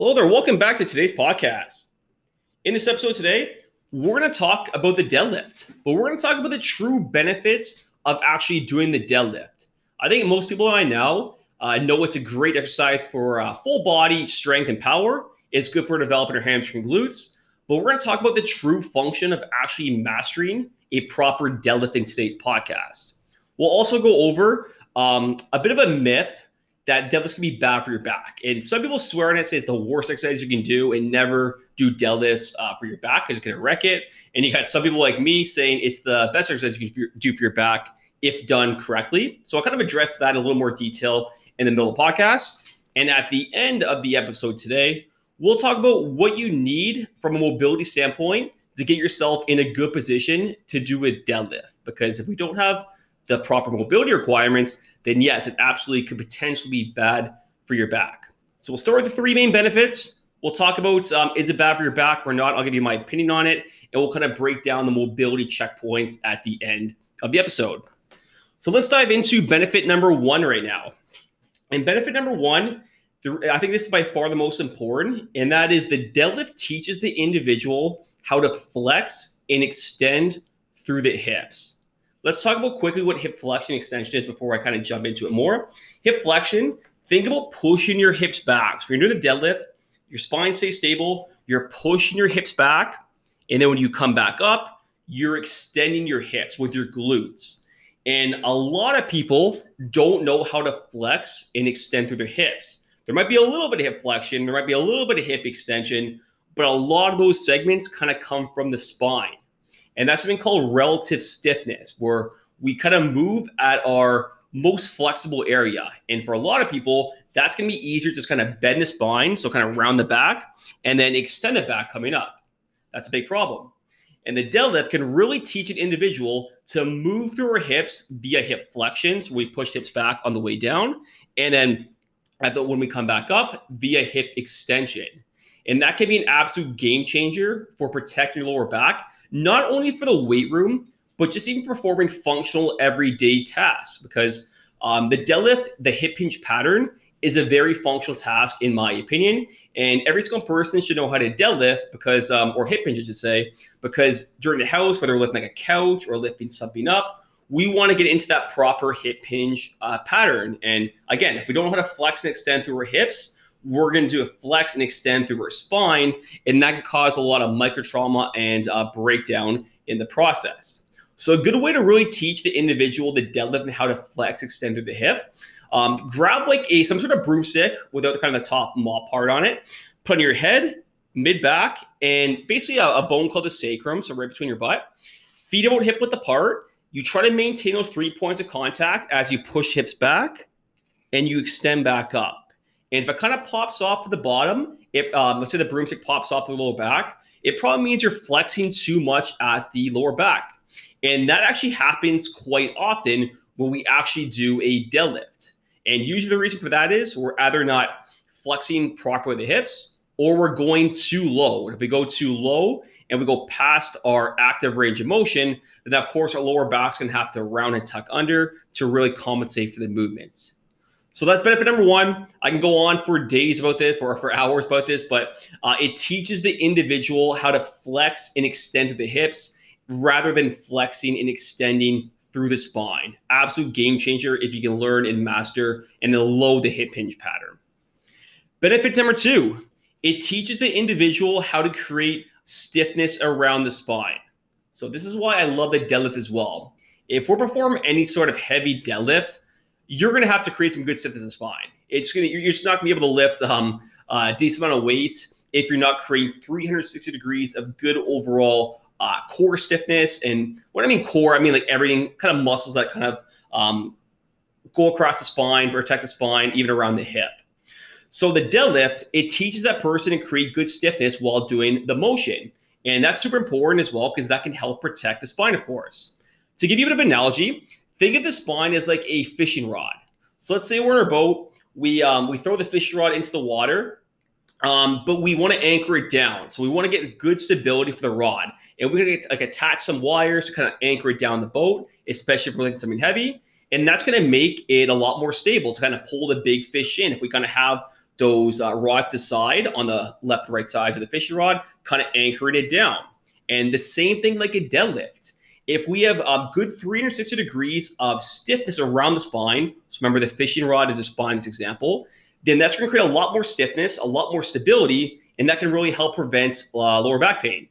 Hello there. Welcome back to today's podcast. In this episode today, we're going to talk about the deadlift, but we're going to talk about the true benefits of actually doing the deadlift. I think most people I know uh, know it's a great exercise for uh, full body strength and power. It's good for developing your hamstring glutes, but we're going to talk about the true function of actually mastering a proper deadlift in today's podcast. We'll also go over um, a bit of a myth that deadlifts can be bad for your back. And some people swear on it, say it's the worst exercise you can do, and never do deadlifts uh, for your back because it's going to wreck it. And you got some people like me saying it's the best exercise you can do for your back if done correctly. So I'll kind of address that in a little more detail in the middle of the podcast. And at the end of the episode today, we'll talk about what you need from a mobility standpoint to get yourself in a good position to do a deadlift. Because if we don't have the proper mobility requirements, then yes, it absolutely could potentially be bad for your back. So we'll start with the three main benefits. We'll talk about um, is it bad for your back or not. I'll give you my opinion on it, and we'll kind of break down the mobility checkpoints at the end of the episode. So let's dive into benefit number one right now. And benefit number one, I think this is by far the most important, and that is the deadlift teaches the individual how to flex and extend through the hips. Let's talk about quickly what hip flexion extension is before I kind of jump into it more. Hip flexion, think about pushing your hips back. So when you're doing the deadlift, your spine stays stable, you're pushing your hips back, and then when you come back up, you're extending your hips with your glutes. And a lot of people don't know how to flex and extend through their hips. There might be a little bit of hip flexion, there might be a little bit of hip extension, but a lot of those segments kind of come from the spine. And that's something called relative stiffness, where we kind of move at our most flexible area. And for a lot of people, that's going to be easier to just kind of bend the spine, so kind of round the back, and then extend the back coming up. That's a big problem. And the deadlift can really teach an individual to move through our hips via hip flexions. We push hips back on the way down, and then at the, when we come back up via hip extension. And that can be an absolute game changer for protecting your lower back not only for the weight room, but just even performing functional everyday tasks. Because um, the deadlift, the hip hinge pattern, is a very functional task in my opinion. And every single person should know how to deadlift because, um, or hip hinge, I should say, because during the house, whether we're lifting like a couch or lifting something up, we want to get into that proper hip hinge uh, pattern. And again, if we don't know how to flex and extend through our hips, we're going to do a flex and extend through her spine, and that can cause a lot of micro trauma and uh, breakdown in the process. So, a good way to really teach the individual the deadlift and how to flex, extend through the hip. Um, grab like a some sort of broomstick without the kind of the top mop part on it. Put on your head, mid back, and basically a, a bone called the sacrum, so right between your butt. Feet about hip width apart. You try to maintain those three points of contact as you push hips back, and you extend back up. And if it kind of pops off at the bottom, it um, let's say the broomstick pops off the lower back, it probably means you're flexing too much at the lower back. And that actually happens quite often when we actually do a deadlift. And usually the reason for that is we're either not flexing properly the hips or we're going too low. And if we go too low and we go past our active range of motion, then of course our lower back's gonna have to round and tuck under to really compensate for the movements. So that's benefit number one. I can go on for days about this or for hours about this, but uh, it teaches the individual how to flex and extend the hips rather than flexing and extending through the spine. Absolute game changer if you can learn and master and then load the hip hinge pattern. Benefit number two, it teaches the individual how to create stiffness around the spine. So this is why I love the deadlift as well. If we're performing any sort of heavy deadlift, you're going to have to create some good stiffness in spine. It's going to you're just not going to be able to lift um, a decent amount of weight if you're not creating 360 degrees of good overall uh, core stiffness. And what I mean core, I mean like everything, kind of muscles that kind of um, go across the spine, protect the spine, even around the hip. So the deadlift, it teaches that person to create good stiffness while doing the motion. And that's super important as well because that can help protect the spine, of course. To give you a bit of an analogy, Think of the spine as like a fishing rod. So let's say we're in a boat, we um, we throw the fishing rod into the water, um, but we want to anchor it down. So we want to get good stability for the rod, and we're gonna like attach some wires to kind of anchor it down the boat, especially if we're lifting something heavy. And that's to make it a lot more stable to kind of pull the big fish in if we kind of have those uh, rods to side on the left right sides of the fishing rod, kind of anchoring it down. And the same thing like a deadlift. If we have a good 360 degrees of stiffness around the spine, so remember the fishing rod is a spine this example, then that's going to create a lot more stiffness, a lot more stability, and that can really help prevent uh, lower back pain.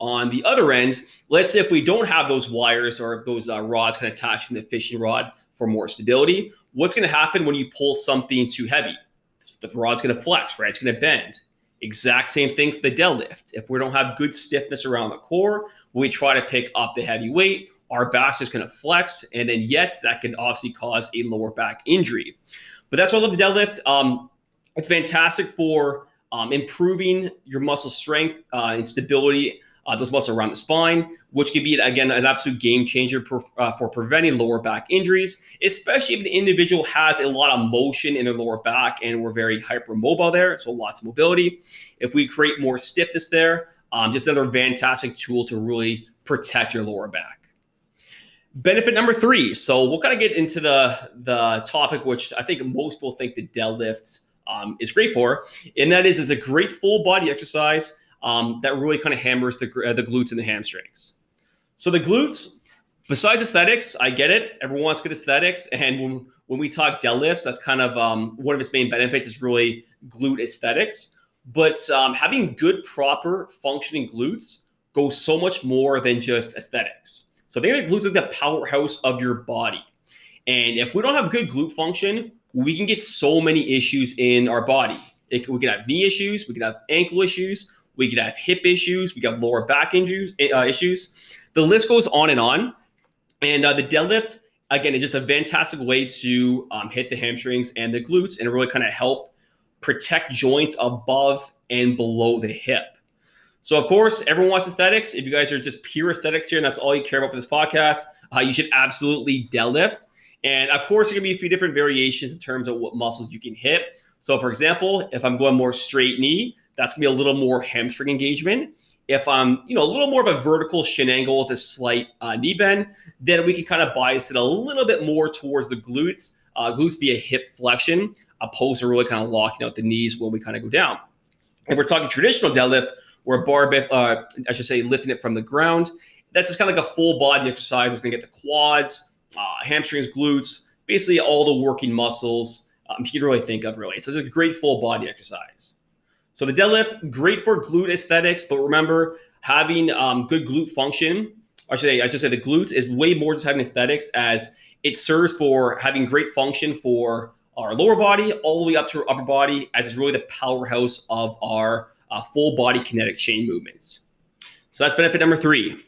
On the other end, let's say if we don't have those wires or those uh, rods kind of attached from the fishing rod for more stability, what's going to happen when you pull something too heavy? The rod's going to flex, right? It's going to bend. Exact same thing for the deadlift. If we don't have good stiffness around the core, we try to pick up the heavy weight, our back's just going to flex. And then, yes, that can obviously cause a lower back injury. But that's why I love the deadlift. Um, it's fantastic for um, improving your muscle strength uh, and stability uh, those muscles around the spine, which can be, again, an absolute game changer per, uh, for preventing lower back injuries, especially if the individual has a lot of motion in their lower back and we're very hypermobile there, so lots of mobility. If we create more stiffness there, um, just another fantastic tool to really protect your lower back. Benefit number three. So we'll kind of get into the, the topic, which I think most people think the deadlift um, is great for, and that is, it's a great full body exercise um, that really kind of hammers the, uh, the glutes and the hamstrings. So the glutes, besides aesthetics, I get it. Everyone wants good aesthetics. And when, when we talk deadlifts, that's kind of um, one of its main benefits is really glute aesthetics. But um, having good, proper functioning glutes goes so much more than just aesthetics. So think of glutes like the powerhouse of your body. And if we don't have good glute function, we can get so many issues in our body. It, we can have knee issues, we can have ankle issues, we could have hip issues. We got lower back injuries, uh, issues. The list goes on and on. And uh, the deadlift, again, is just a fantastic way to um, hit the hamstrings and the glutes and really kind of help protect joints above and below the hip. So, of course, everyone wants aesthetics. If you guys are just pure aesthetics here and that's all you care about for this podcast, uh, you should absolutely deadlift. And of course, there can be a few different variations in terms of what muscles you can hit. So, for example, if I'm going more straight knee, that's gonna be a little more hamstring engagement. If I'm, you know, a little more of a vertical shin angle with a slight uh, knee bend, then we can kind of bias it a little bit more towards the glutes, uh, glutes via hip flexion, opposed to really kind of locking out the knees when we kind of go down. If we're talking traditional deadlift, where bar, uh, I should say, lifting it from the ground, that's just kind of like a full body exercise. It's gonna get the quads, uh, hamstrings, glutes, basically all the working muscles um, you can really think of, really. So it's a great full body exercise. So the deadlift, great for glute aesthetics, but remember having um, good glute function. I should say, I should say the glutes is way more just having aesthetics as it serves for having great function for our lower body all the way up to our upper body as it's really the powerhouse of our uh, full body kinetic chain movements. So that's benefit number three.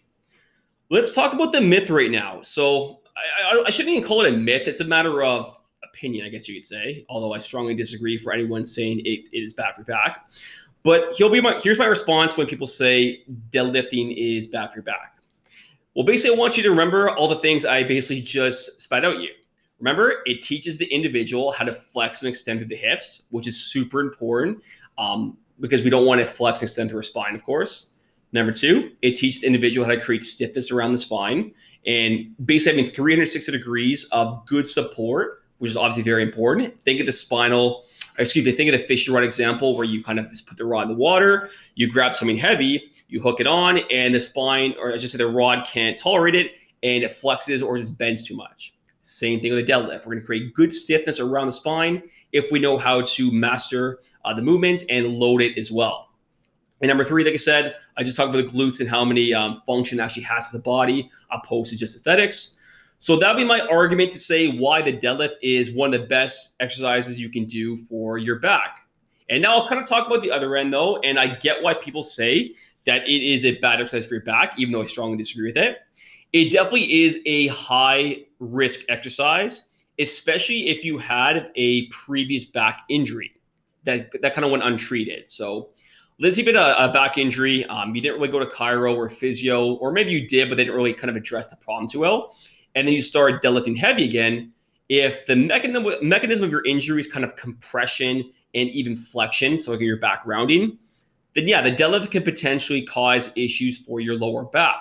Let's talk about the myth right now. So I, I, I shouldn't even call it a myth. It's a matter of opinion, I guess you could say, although I strongly disagree for anyone saying it, it is bad for your back. But he'll be my here's my response when people say deadlifting is bad for your back. Well, basically, I want you to remember all the things I basically just spat out you. Remember, it teaches the individual how to flex and extend to the hips, which is super important um, because we don't want to flex and extend to our spine, of course. Number two, it teaches the individual how to create stiffness around the spine and basically having 360 degrees of good support which is obviously very important. Think of the spinal, excuse me, think of the fishing rod example where you kind of just put the rod in the water, you grab something heavy, you hook it on, and the spine, or I just say the rod can't tolerate it, and it flexes or just bends too much. Same thing with the deadlift. We're going to create good stiffness around the spine if we know how to master uh, the movement and load it as well. And number three, like I said, I just talked about the glutes and how many um, function actually has to the body opposed to just aesthetics. So that'd be my argument to say why the deadlift is one of the best exercises you can do for your back. And now I'll kind of talk about the other end though, and I get why people say that it is a bad exercise for your back, even though I strongly disagree with it. It definitely is a high risk exercise, especially if you had a previous back injury that that kind of went untreated. So let's even a, a back injury. Um, you didn't really go to chiro or physio, or maybe you did, but they didn't really kind of address the problem too well and then you start deadlifting heavy again, if the mechanism mechanism of your injury is kind of compression and even flexion, so like your back rounding, then yeah, the deadlift can potentially cause issues for your lower back.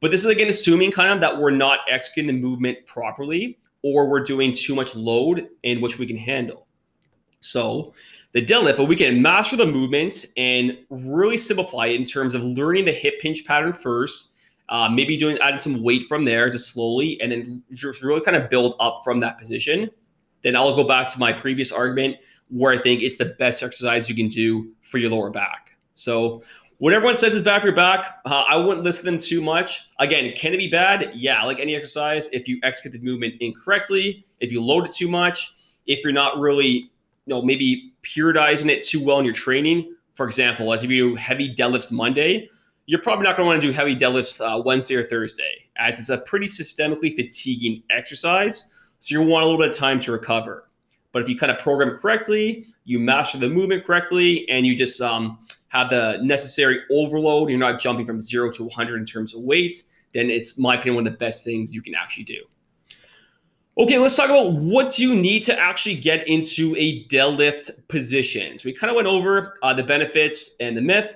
But this is again assuming kind of that we're not executing the movement properly or we're doing too much load in which we can handle. So the deadlift, we can master the movement and really simplify it in terms of learning the hip hinge pattern first, uh, maybe doing adding some weight from there just slowly, and then just really kind of build up from that position. Then I'll go back to my previous argument where I think it's the best exercise you can do for your lower back. So what everyone says is bad for your back, uh, I wouldn't listen to them too much. Again, can it be bad? Yeah, like any exercise, if you execute the movement incorrectly, if you load it too much, if you're not really, you know, maybe periodizing it too well in your training. For example, as if you do heavy deadlifts Monday, you're probably not going to want to do heavy deadlifts uh, Wednesday or Thursday, as it's a pretty systemically fatiguing exercise. So you want a little bit of time to recover. But if you kind of program correctly, you master the movement correctly, and you just um, have the necessary overload, you're not jumping from zero to 100 in terms of weight, then it's, my opinion, one of the best things you can actually do. Okay, let's talk about what do you need to actually get into a deadlift position. So we kind of went over uh, the benefits and the myth,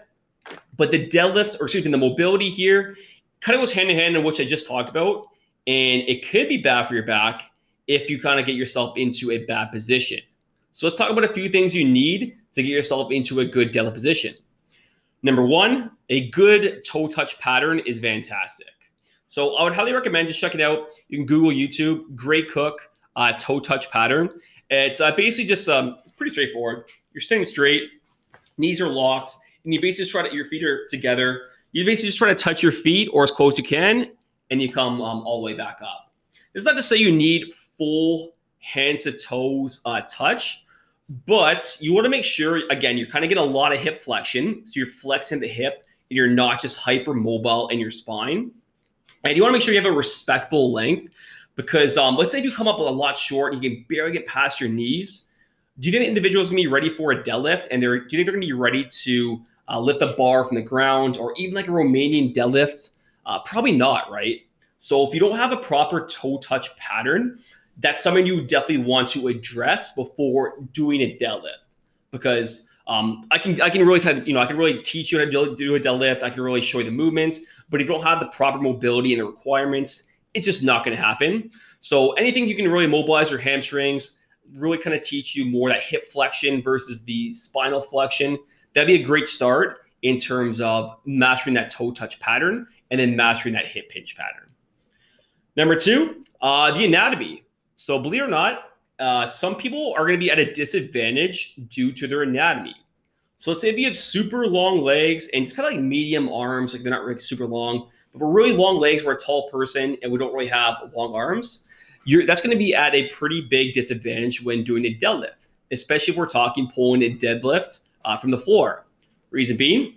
but the deadlifts, or excuse me, the mobility here kind of goes hand in hand in which I just talked about. And it could be bad for your back if you kind of get yourself into a bad position. So let's talk about a few things you need to get yourself into a good deadlift position. Number one, a good toe touch pattern is fantastic. So I would highly recommend just check it out. You can Google YouTube, Gray Cook uh, toe touch pattern. It's uh, basically just um, it's pretty straightforward. You're sitting straight, knees are locked, and you basically just try to your feet are together. You basically just try to touch your feet or as close as you can, and you come um, all the way back up. It's not to say you need full hands to toes uh, touch, but you want to make sure again you're kind of getting a lot of hip flexion, so you're flexing the hip, and you're not just hyper mobile in your spine. And you want to make sure you have a respectable length because um, let's say if you come up a lot short, and you can barely get past your knees. Do you think the individual is going to be ready for a deadlift? And they're, do you think they're going to be ready to uh, lift a bar from the ground or even like a Romanian deadlift? Uh, probably not, right? So if you don't have a proper toe touch pattern, that's something you definitely want to address before doing a deadlift because um, I can I can really tell, you know I can really teach you how to do a deadlift. I can really show you the movements, but if you don't have the proper mobility and the requirements, it's just not going to happen. So anything you can really mobilize your hamstrings, really kind of teach you more that hip flexion versus the spinal flexion. That'd be a great start in terms of mastering that toe touch pattern and then mastering that hip hinge pattern. Number two, uh, the anatomy. So believe it or not, uh, some people are going to be at a disadvantage due to their anatomy. So let's say if you have super long legs and it's kind of like medium arms, like they're not really super long, but for really long legs, we're a tall person and we don't really have long arms. You're, that's going to be at a pretty big disadvantage when doing a deadlift, especially if we're talking pulling a deadlift uh, from the floor. Reason being,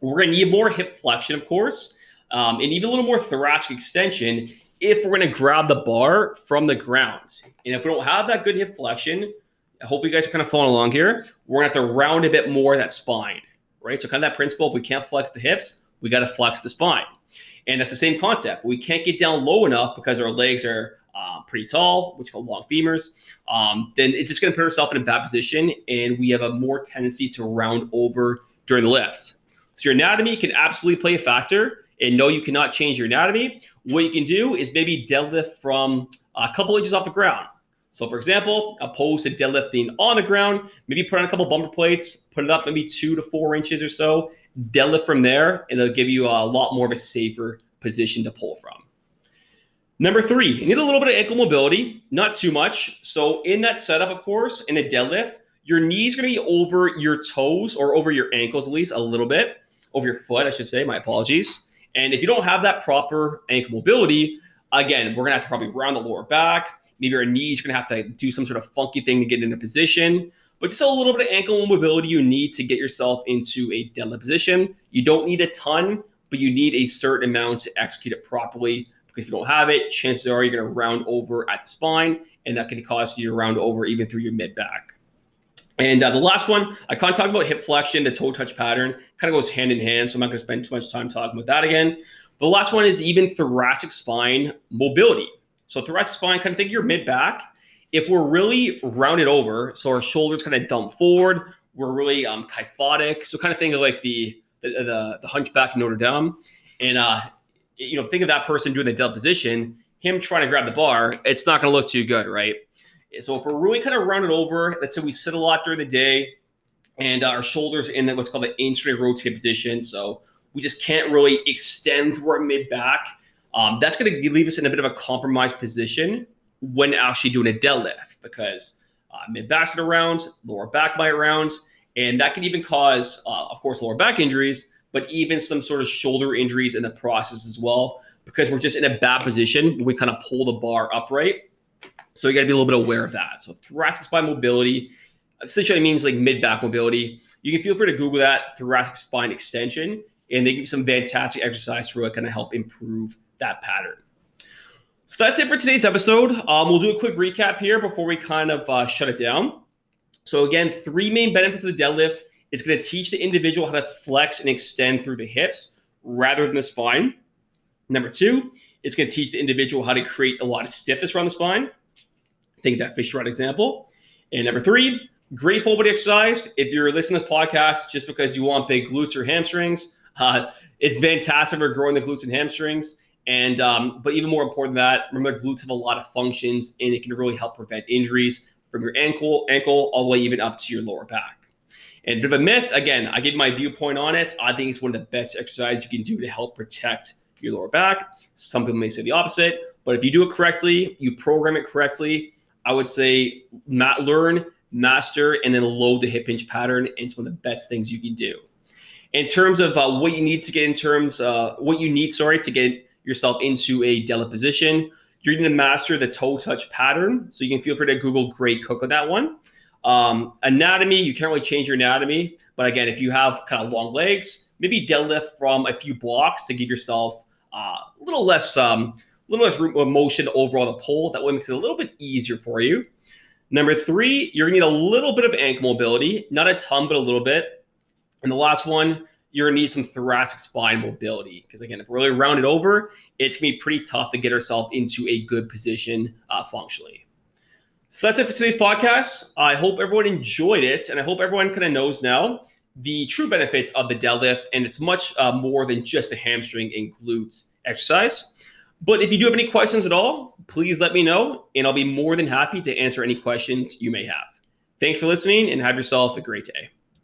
we're going to need more hip flexion, of course, um, and even a little more thoracic extension if we're going to grab the bar from the ground. And if we don't have that good hip flexion, I hope you guys are kind of following along here. We're going to have to round a bit more that spine, right? So kind of that principle, if we can't flex the hips, we got to flex the spine. And that's the same concept. We can't get down low enough because our legs are uh, pretty tall, which called long femurs. Um, then it's just going to put herself in a bad position, and we have a more tendency to round over during the lift. So your anatomy can absolutely play a factor. And no, you cannot change your anatomy. What you can do is maybe deadlift from a couple inches off the ground. So, for example, opposed to deadlifting on the ground, maybe put on a couple bumper plates, put it up maybe two to four inches or so, deadlift from there, and it'll give you a lot more of a safer position to pull from. Number three, you need a little bit of ankle mobility, not too much. So, in that setup, of course, in a deadlift, your knees to be over your toes or over your ankles at least a little bit, over your foot, I should say. My apologies. And if you don't have that proper ankle mobility, again, we're gonna have to probably round the lower back. Maybe your knees gonna have to do some sort of funky thing to get into position. But just a little bit of ankle mobility you need to get yourself into a deadlift position. You don't need a ton, but you need a certain amount to execute it properly. Because if you don't have it, chances are you're gonna round over at the spine, and that can cause you to round over even through your mid back. And uh, the last one, I kind of talked about hip flexion, the toe touch pattern, kind of goes hand in hand. So I'm not going to spend too much time talking about that again. But the last one is even thoracic spine mobility. So thoracic spine, kind of think your mid back. If we're really rounded over, so our shoulders kind of dump forward, we're really um, kyphotic. So kind of think of like the the, the, the hunchback Notre Dame, and uh, you know, think of that person doing the dead position, him trying to grab the bar. It's not going to look too good, right? So if we're really kind of rounded over, let's say we sit a lot during the day, and our shoulders in what's called the intraday rotate position. So we just can't really extend through our mid back. Um, that's going to leave us in a bit of a compromised position when actually doing a deadlift because uh, mid back around, lower back might around, and that can even cause, uh, of course, lower back injuries, but even some sort of shoulder injuries in the process as well because we're just in a bad position when we kind of pull the bar upright. So you got to be a little bit aware of that. So thoracic spine mobility essentially means like mid back mobility. You can feel free to Google that thoracic spine extension, and they give you some fantastic exercise to really kind of help improve that pattern. So that's it for today's episode. Um, we'll do a quick recap here before we kind of uh, shut it down. So again, three main benefits of the deadlift. It's going to teach the individual how to flex and extend through the hips rather than the spine. Number two, it's going to teach the individual how to create a lot of stiffness around the spine. Think of that fish rod example. And number three, great full body exercise. If you're listening to this podcast just because you want big glutes or hamstrings, uh, it's fantastic for growing the glutes and hamstrings. And um, but even more important than that, remember glutes have a lot of functions and it can really help prevent injuries from your ankle, ankle all the way even up to your lower back. And bit of a myth, again, I give my viewpoint on it. I think it's one of the best exercises you can do to help protect your lower back. Some people may say the opposite, but if you do it correctly, you program it correctly, I would say not learn, master, and then load the hip hinge pattern. It's one of the best things you can do. In terms of uh, what you need to get in terms, uh, what you need, sorry, to get yourself into a deadlift position, you're going to master the toe touch pattern. So you can feel free to Google Gray Cook on that one. Um, anatomy, you can't really change your anatomy. But again, if you have kind of long legs, maybe deadlift from a few blocks to give yourself uh, a little less, um, little less room of motion overall the pole. That way makes it a little bit easier for you. Number three, you're gonna need a little bit of ankle mobility, not a ton, but a little bit. And the last one, you're gonna need some thoracic spine mobility. Because again, if we're really rounded over, it's gonna be pretty tough to get ourselves into a good position uh, functionally. So that's it for today's podcast. I hope everyone enjoyed it, and I hope everyone kind of knows now the true benefits of the deadlift, and it's much uh, more than just a hamstring and glutes exercise. But if you do have any questions at all, please let me know, and I'll be more than happy to answer any questions you may have. Thanks for listening, and have yourself a great day.